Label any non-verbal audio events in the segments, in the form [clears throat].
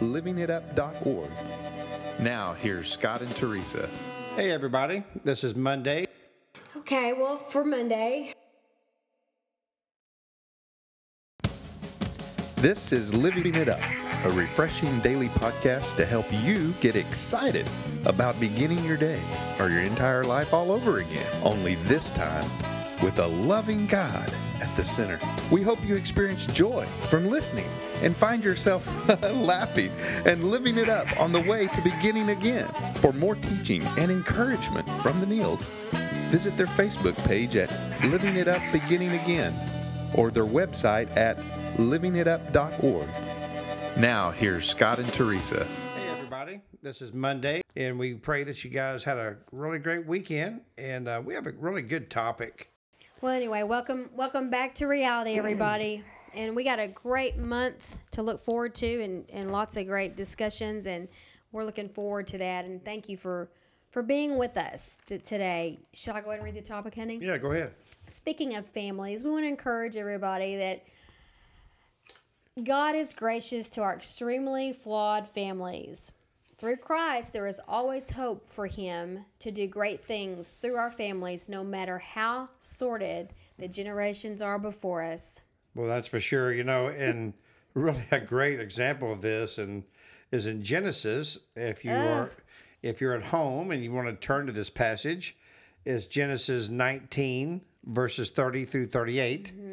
livingitup.org. Now, here's Scott and Teresa. Hey, everybody. This is Monday. Okay, well, for Monday, This is Living It Up, a refreshing daily podcast to help you get excited about beginning your day or your entire life all over again. Only this time with a loving God at the center. We hope you experience joy from listening and find yourself [laughs] laughing and living it up on the way to beginning again. For more teaching and encouragement from the Neils, visit their Facebook page at Living It Up Beginning Again or their website at livingitup.org. Now, here's Scott and Teresa. Hey, everybody. This is Monday, and we pray that you guys had a really great weekend. And uh, we have a really good topic. Well, anyway, welcome, welcome back to reality, everybody. And we got a great month to look forward to, and, and lots of great discussions, and we're looking forward to that. And thank you for for being with us th- today. Should I go ahead and read the topic, honey? Yeah, go ahead. Speaking of families, we want to encourage everybody that God is gracious to our extremely flawed families. Through Christ, there is always hope for Him to do great things through our families, no matter how sordid the generations are before us. Well, that's for sure. You know, and [laughs] really a great example of this and is in Genesis. If you are if you're at home and you want to turn to this passage, is Genesis 19 verses 30 through 38. Mm-hmm.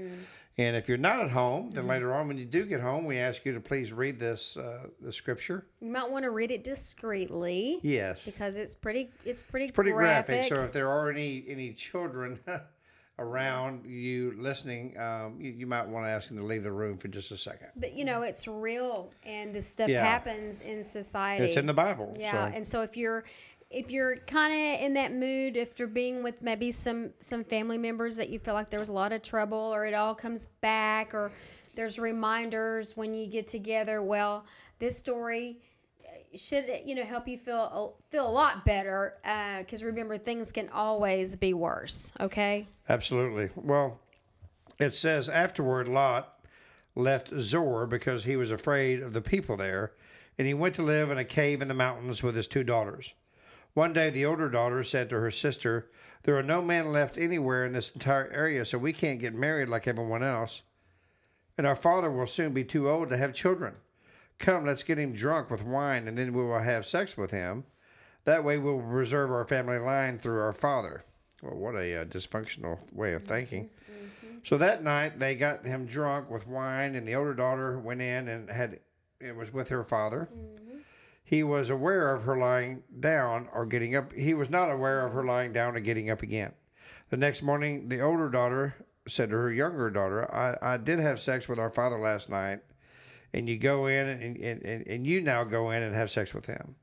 And if you're not at home, then later on when you do get home, we ask you to please read this uh, the scripture. You might want to read it discreetly Yes. because it's pretty it's pretty, pretty graphic. graphic. So if there are any any children [laughs] around you listening, um, you, you might want to ask them to leave the room for just a second. but you know, it's real and this stuff Yeah. happens in society. It's in the Bible. Yeah, so. and so if you're if you're kind of in that mood after being with maybe some some family members that you feel like there was a lot of trouble or it all comes back or there's reminders when you get together, well, this story uh, should you know help you feel feel a lot better because remember things can always be worse. Okay. Absolutely. Well, it says afterward, Lot left Zoar because he was afraid of the people there, and he went to live in a cave in the mountains with his two daughters. One day, the older daughter said to her sister, There are no men left anywhere in this entire area, so we can't get married like everyone else. And our father will soon be too old to have children. Come, let's get him drunk with wine, and then we will have sex with him. That way, we'll preserve our family line through our father. Well, what a uh, dysfunctional way of thinking. So that night, they got him drunk with wine, and the older daughter went in and had it was with her father. He was aware of her lying down or getting up. He was not aware of her lying down or getting up again. The next morning, the older daughter said to her younger daughter, I, I did have sex with our father last night, and you go in and, and, and, and you now go in and have sex with him.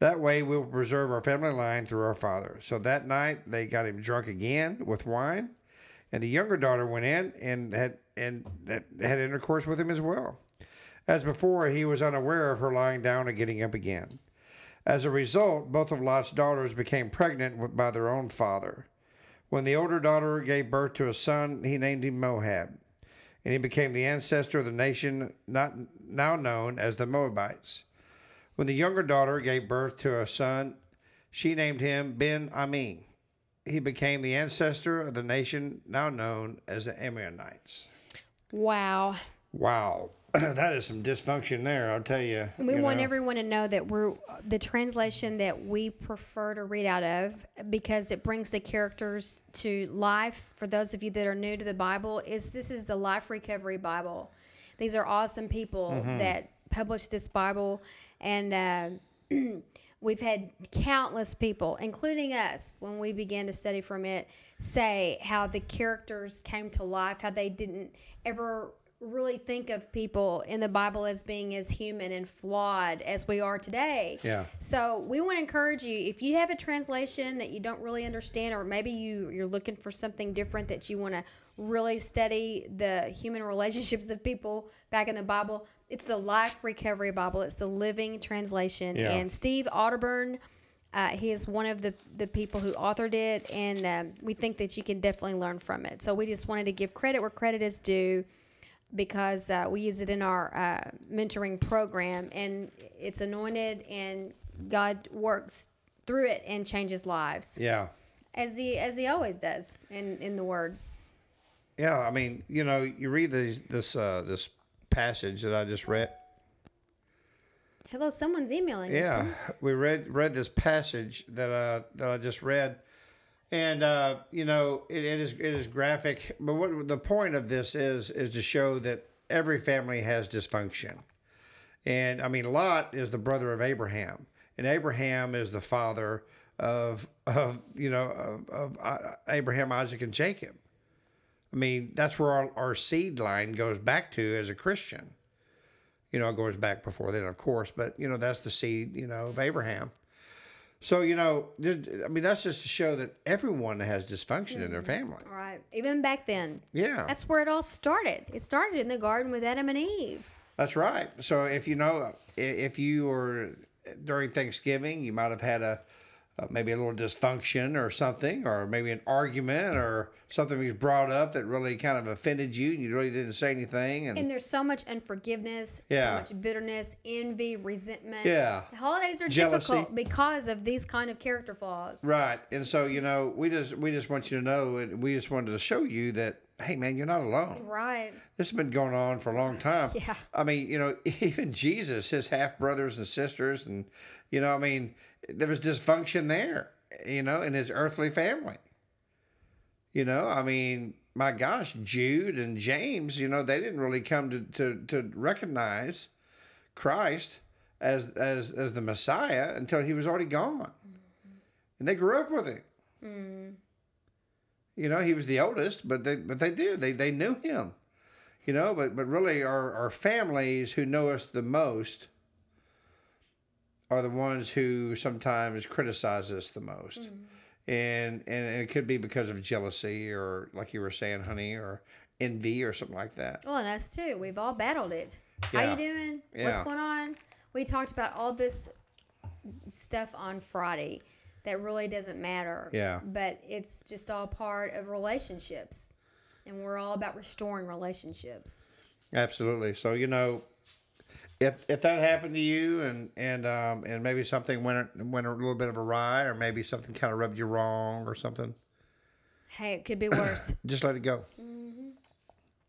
That way, we'll preserve our family line through our father. So that night, they got him drunk again with wine, and the younger daughter went in and had and had intercourse with him as well. As before, he was unaware of her lying down and getting up again. As a result, both of Lot's daughters became pregnant by their own father. When the older daughter gave birth to a son, he named him Moab, and he became the ancestor of the nation not now known as the Moabites. When the younger daughter gave birth to a son, she named him Ben Ami. He became the ancestor of the nation now known as the Ammonites. Wow. Wow, [clears throat] that is some dysfunction there. I'll tell you. We you want know. everyone to know that we're the translation that we prefer to read out of because it brings the characters to life. For those of you that are new to the Bible, is this is the Life Recovery Bible. These are awesome people Mm-hmm. that published this Bible, and uh, [clears throat] we've had countless people, including us, when we began to study from it, say how the characters came to life, how they didn't ever really think of people in the Bible as being as human and flawed as we are today. Yeah. So we want to encourage you if you have a translation that you don't really understand, or maybe you you're looking for something different that you want to really study the human relationships of people back in the Bible. It's the Life Recovery Bible. It's the Living Translation, Yeah. and Steve Arterburn. Uh, he is one of the, the people who authored it, and um, we think that you can definitely learn from it. So we just wanted to give credit where credit is due because uh, we use it in our uh, mentoring program, and it's anointed, and God works through it and changes lives Yeah. as he as he always does in in the Word. Yeah, I mean, you know, you read these, this uh, this passage that I just read. Hello, someone's emailing. Yeah, we read read this passage that uh, that I just read, and uh, you know, it, it is it is graphic. But what the point of this is is to show that every family has dysfunction, and I mean, Lot is the brother of Abraham, and Abraham is the father of of you know of, of uh, Abraham, Isaac, and Jacob. I mean, that's where our, our seed line goes back to as a Christian. You know, it goes back before then, of course, but you know, that's the seed, you know, of Abraham. So, you know, I mean, that's just to show that everyone has dysfunction in their mm-hmm. family. Right. Even back then. Yeah, That's where it all started. It started in the garden with Adam and Eve. that's right. So, if you know, if you were during Thanksgiving, you might have had a uh, maybe a little dysfunction or something, or maybe an argument or something was brought up that really kind of offended you, and you really didn't say anything, and, And there's so much unforgiveness, Yeah. so much bitterness, envy, resentment. Yeah. The holidays are Jealousy. difficult because of these kind of character flaws. Right. And so, you know, we just we just want you to know and we just wanted to show you that hey man, you're not alone. Right. This has been going on for a long time. Yeah. I mean, you know, [laughs] even Jesus, his half brothers and sisters and you know, I mean, there was dysfunction there, you know, in his earthly family. You know, I mean, my gosh, Jude and James, you know, they didn't really come to to, to recognize Christ as as as the Messiah until he was already gone. And they grew up with him. Mm. You know, he was the oldest, but they but they did. They they knew him. You know, but but really our, our families who know us the most are the ones who sometimes criticize us the most. Mm-hmm. And, and it could be because of jealousy or like you were saying, honey, or envy or something like that. Well, and us too. We've all battled it. How you doing? What's going on? We talked about all this stuff on Friday that really doesn't matter. Yeah. But it's just all part of relationships. And we're all about restoring relationships. Absolutely. So you know, if if that happened to you, and and um and maybe something went went a little bit of a awry, or maybe something kind of rubbed you wrong, or something, Hey, it could be worse. [coughs] just let it go. Mm-hmm.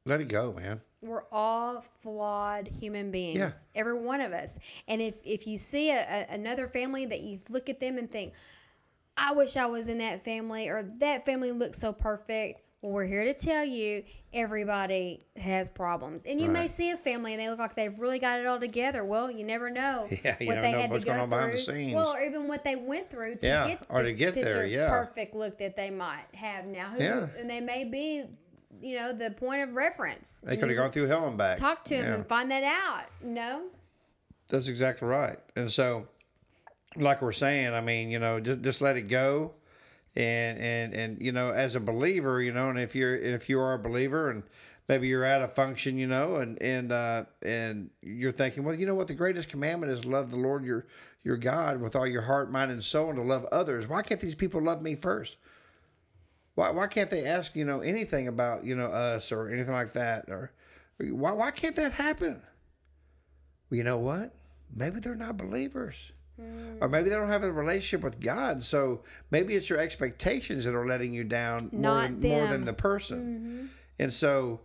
Let it go, man. we're all flawed human beings Yeah. every one of us and if if you see a, a, another family that you look at them and think i wish i was in that family or that family looks so perfect well we're here to tell you everybody has problems and you may see a family and they look like they've really got it all together well you never know [laughs] Yeah, you what they know had what's to going go on behind the through scenes. well or even what they went through to Yeah, get or to this get there, yeah. perfect look that they might have now Who- Yeah. and they may be you know the point of reference They could have gone through hell and back. talk to him Yeah. and find that out. No, That's exactly right. And so, like we're saying, I mean, you know, just just let it go, and and and you know, as a believer, you know, and if you're if you are a believer, and maybe you're at a function, you know, and and uh, and you're thinking, well, you know what, the greatest commandment is love the Lord your your God with all your heart, mind, and soul, and to love others. Why can't these people love me first? Why, why can't they ask you know anything about you know us or anything like that or why why can't that happen? Well, you know what? Maybe they're not believers. Or maybe they don't have a relationship with God. So maybe it's your expectations that are letting you down more than, more than the person. Mm-hmm. And so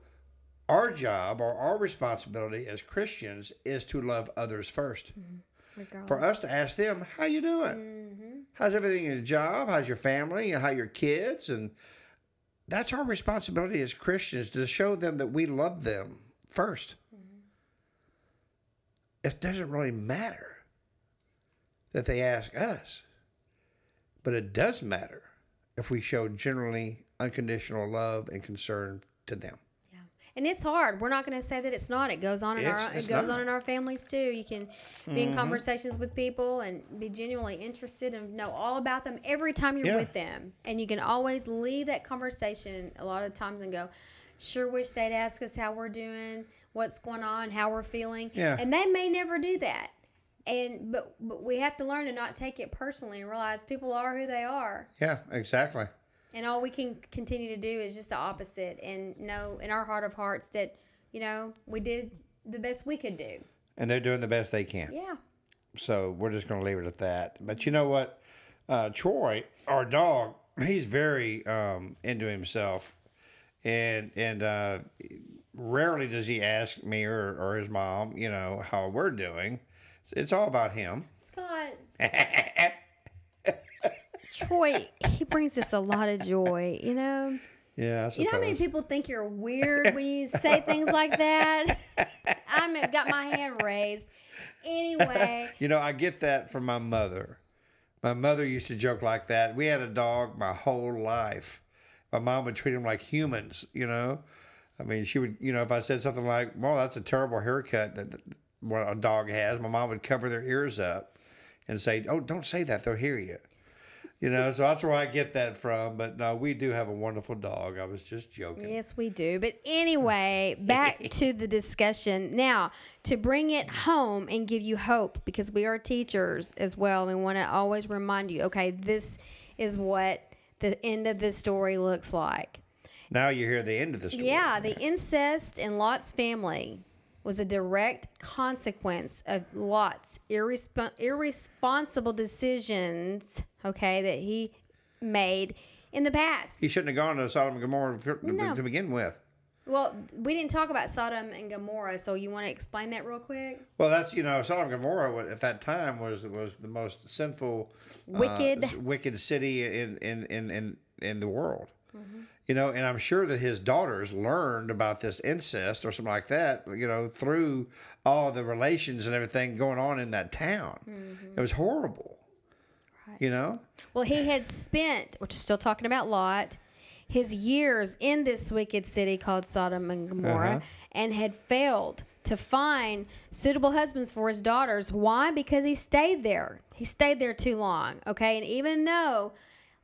our job or our responsibility as Christians is to love others first. Mm-hmm. regardless. For us to ask them, how you doing? Mm-hmm. How's everything in your job? How's your family? And how your kids? And that's our responsibility as Christians to show them that we love them 1st It doesn't really matter that they ask us, but it does matter if we show generally unconditional love and concern to them. Yeah. and it's hard. We're not going to say that it's not. It goes on in It's- our it goes not. on in our families too. You can be in mm-hmm. conversations with people and be genuinely interested and know all about them every time you're Yeah. with them. And you can always leave that conversation a lot of times and go, "Sure wish they'd ask us how we're doing, what's going on, how we're feeling." Yeah. And they may never do that. And but but we have to learn to not take it personally and realize people are who they are. Yeah, exactly. And all we can continue to do is just the opposite and know in our heart of hearts that, you know, we did the best we could do. And they're doing the best they can. Yeah. So we're just going to leave it at that. But you know what? Uh, Troy, our dog, he's very um, into himself, and and uh, rarely does he ask me or, or his mom, you know, how we're doing. It's all about him. Scott. [laughs] Troy, he brings us a lot of joy, you know? Yeah, I You know how many people think you're weird when you say [laughs] things like that? I'm got my hand raised. Anyway, [laughs] You know, I get that from my mother. My mother used to joke like that. We had a dog my whole life. My mom would treat him like humans, you know. I mean, she would, you know, if I said something like, "Well, that's a terrible haircut that, that what a dog has," my mom would cover their ears up and say, "Oh, don't say that; they'll hear you." You know, so that's where I get that from. But no, we do have a wonderful dog. I was just joking. Yes, we do. But anyway, [laughs] back to the discussion. Now, to bring it home and give you hope, because we are teachers as well, we want to always remind you okay, this is what the end of this story looks like. Now you hear the end of the story. Yeah, the incest in Lot's family was a direct consequence of Lot's irresp- irresponsible decisions, okay, that he made in the past. He shouldn't have gone to Sodom and Gomorrah to, No. to begin with. Well, we didn't talk about Sodom and Gomorrah, so you want to explain that real quick? Well, that's you know Sodom and Gomorrah at that time was was the most sinful, uh, Wicked. s- wicked city in in in in, in the world. Mm-hmm. You know, and I'm sure that his daughters learned about this incest or something like that. You know, through all the relations and everything going on in that town. Mm-hmm. It was horrible. You know, Well, he had spent, which is still talking about Lot, his years in this wicked city called Sodom and Gomorrah Uh-huh. and had failed to find suitable husbands for his daughters. Why? Because he stayed there. He stayed there too long. Okay. And even though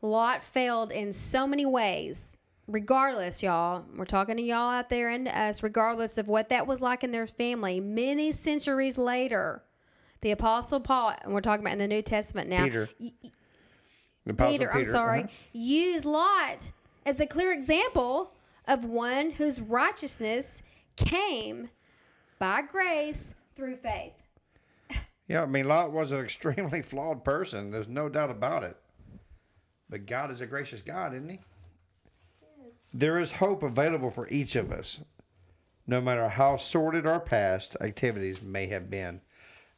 Lot failed in so many ways, regardless, y'all, we're talking to y'all out there and to us, regardless of what that was like in their family, many centuries later, the Apostle Paul, and we're talking about in the New Testament now, Peter. y- Apostle Peter, I'm sorry, uh-huh. use Lot as a clear example of one whose righteousness came by grace through faith. Yeah, I mean Lot was an [laughs] extremely flawed person. There's no doubt about it. But God is a gracious God, isn't He? There is hope available for each of us, no matter how sordid our past activities may have been.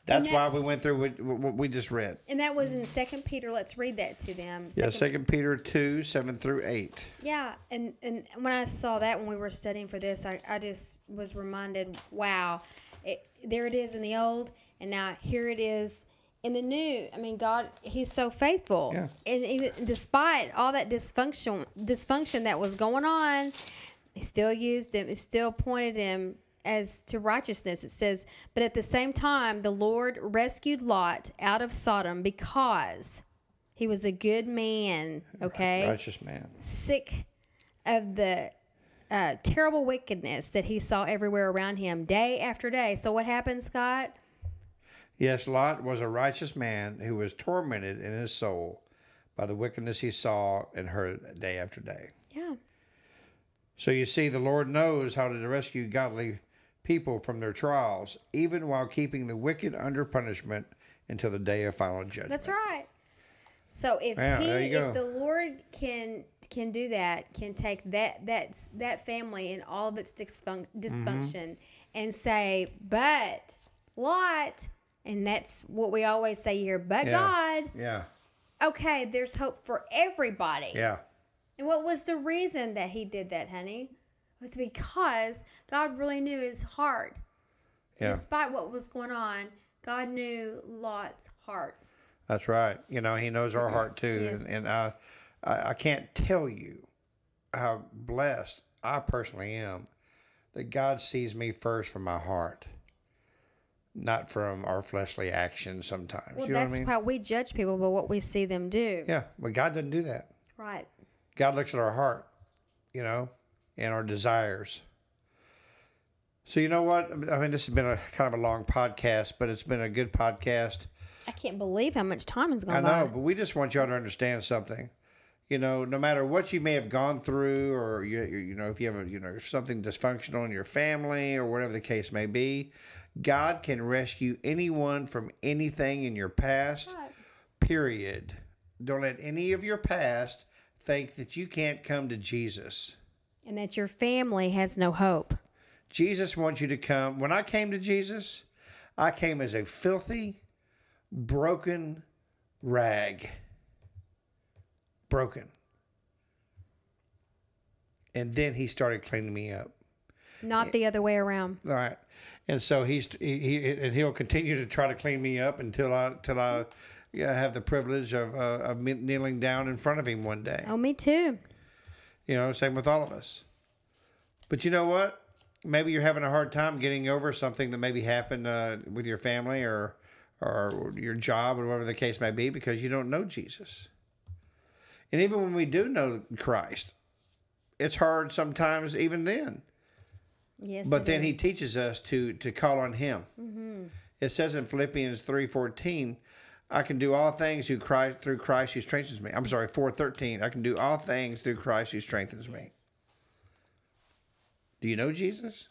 That's And why we went through what, what we just read. And that was in Second Peter. Let's read that to them. Yeah, Second- Second Peter two seven through eight. Yeah, and and when I saw that when we were studying for this, I, I just was reminded, wow, it, there it is in the old, and now here it is in the new. I mean, God, He's so faithful, Yeah. and even despite all that dysfunction dysfunction that was going on, He still used him. He still pointed him as to righteousness. It says, but at the same time, the Lord rescued Lot out of Sodom because. He was a good man, okay? Righteous man. sick of the uh, terrible wickedness that he saw everywhere around him day after day. So what happened, Scott? Yes, Lot was a righteous man who was tormented in his soul by the wickedness he saw and heard day after day. Yeah. So you see, the Lord knows how to rescue godly people from their trials, even while keeping the wicked under punishment until the day of final judgment. That's right. So if Yeah, he, there you go. if the Lord can can do that, can take that that's that family and all of its dysfunc- Mm-hmm. dysfunction and say, but Lot, and that's what we always say here, but Yeah. God, Yeah, okay, there's hope for everybody. yeah, And what was the reason that he did that, honey? It was because God really knew his heart. yeah. Despite what was going on, God knew Lot's heart. That's right. You know, He knows our heart too, Yes. and, and I, I, I can't tell you how blessed I personally am that God sees me first from my heart, not from our fleshly actions sometimes. Well, you know that's what I mean? how we judge people by what we see them do. yeah, but God doesn't do that. Right. God looks at our heart, you know, and our desires. So you know what? I mean, this has been a kind of a long podcast, but it's been a good podcast. I can't believe how much time has gone by. I know, by. but we just want y'all to understand something. You know, no matter what you may have gone through, or you, you know, if you have a, you know something dysfunctional in your family, or whatever the case may be, God can rescue anyone from anything in your past. Period. Don't let any of your past think that you can't come to Jesus. And that your family has no hope. Jesus wants you to come. When I came to Jesus, I came as a filthy, broken rag. Broken. And then he started cleaning me up. Not the other way around. All right. And so he's he, he and he'll continue to try to clean me up until I until I yeah, have the privilege of uh, of me kneeling down in front of him one day. Oh, me too. You know, same with all of us. But you know what? Maybe you're having a hard time getting over something that maybe happened uh, with your family or or your job or whatever the case may be because you don't know Jesus. And even when we do know Christ, it's hard sometimes even then. Yes. But then he teaches us to to call on him. Mm-hmm. It says in Philippians three fourteen, I can do all things through Christ through Christ who strengthens me. I'm sorry, four thirteen. I can do all things through Christ who strengthens me. Do you know Jesus?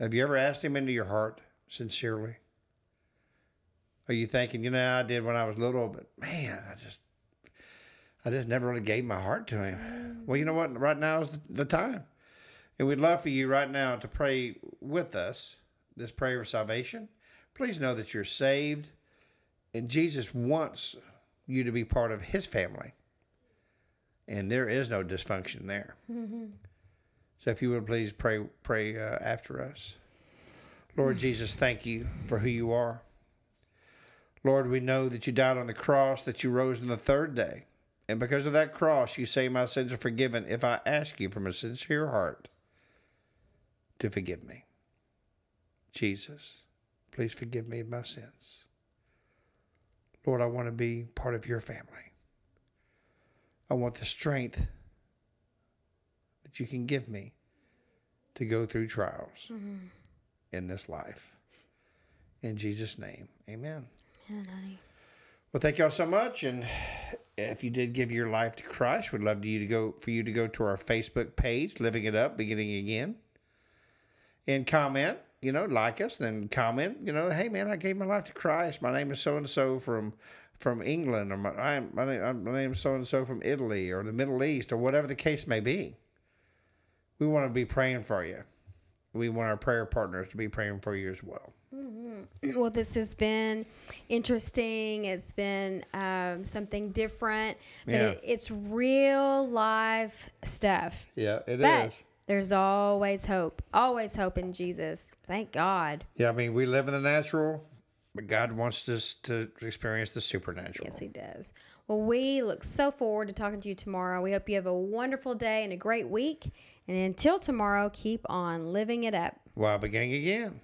Have you ever asked him into your heart sincerely? Are you thinking, you know, I did when I was little, but man, I just I just never really gave my heart to him. Mm. Well, you know what? Right now is the- time. And we'd love for you right now to pray with us this prayer of salvation. Please know that you're saved and Jesus wants you to be part of his family. And there is no dysfunction there. Mm-hmm. So if you would please pray pray uh, after us. Lord mm. Jesus, thank you for who you are. Lord, we know that you died on the cross, that you rose on the third day. And because of that cross, you say my sins are forgiven if I ask you from a sincere heart to forgive me. Jesus, please forgive me of my sins. Lord, I want to be part of your family. I want the strength that you can give me to go through trials mm-hmm. in this life. In Jesus' name, amen. Well, thank y'all so much. And if you did give your life to Christ, we'd love you to go for you to go to our Facebook page, Living It Up, Beginning Again, and comment. You know, like us, then comment. You know, hey man, I gave my life to Christ. My name is so and so from from England, or my I, my name my name is so and so from Italy or the Middle East, or whatever the case may be. We want to be praying for you. We want our prayer partners to be praying for you as well. [clears throat] Well, this has been interesting. It's been um, something different, but Yeah. it, it's real life stuff. Yeah, it is. But there's always hope. Always hope in Jesus. Thank God. Yeah, I mean, we live in the natural, but God wants us to experience the supernatural. Yes, He does. Well, we look so forward to talking to you tomorrow. We hope you have a wonderful day and a great week. And until tomorrow, keep on living it up. While beginning again.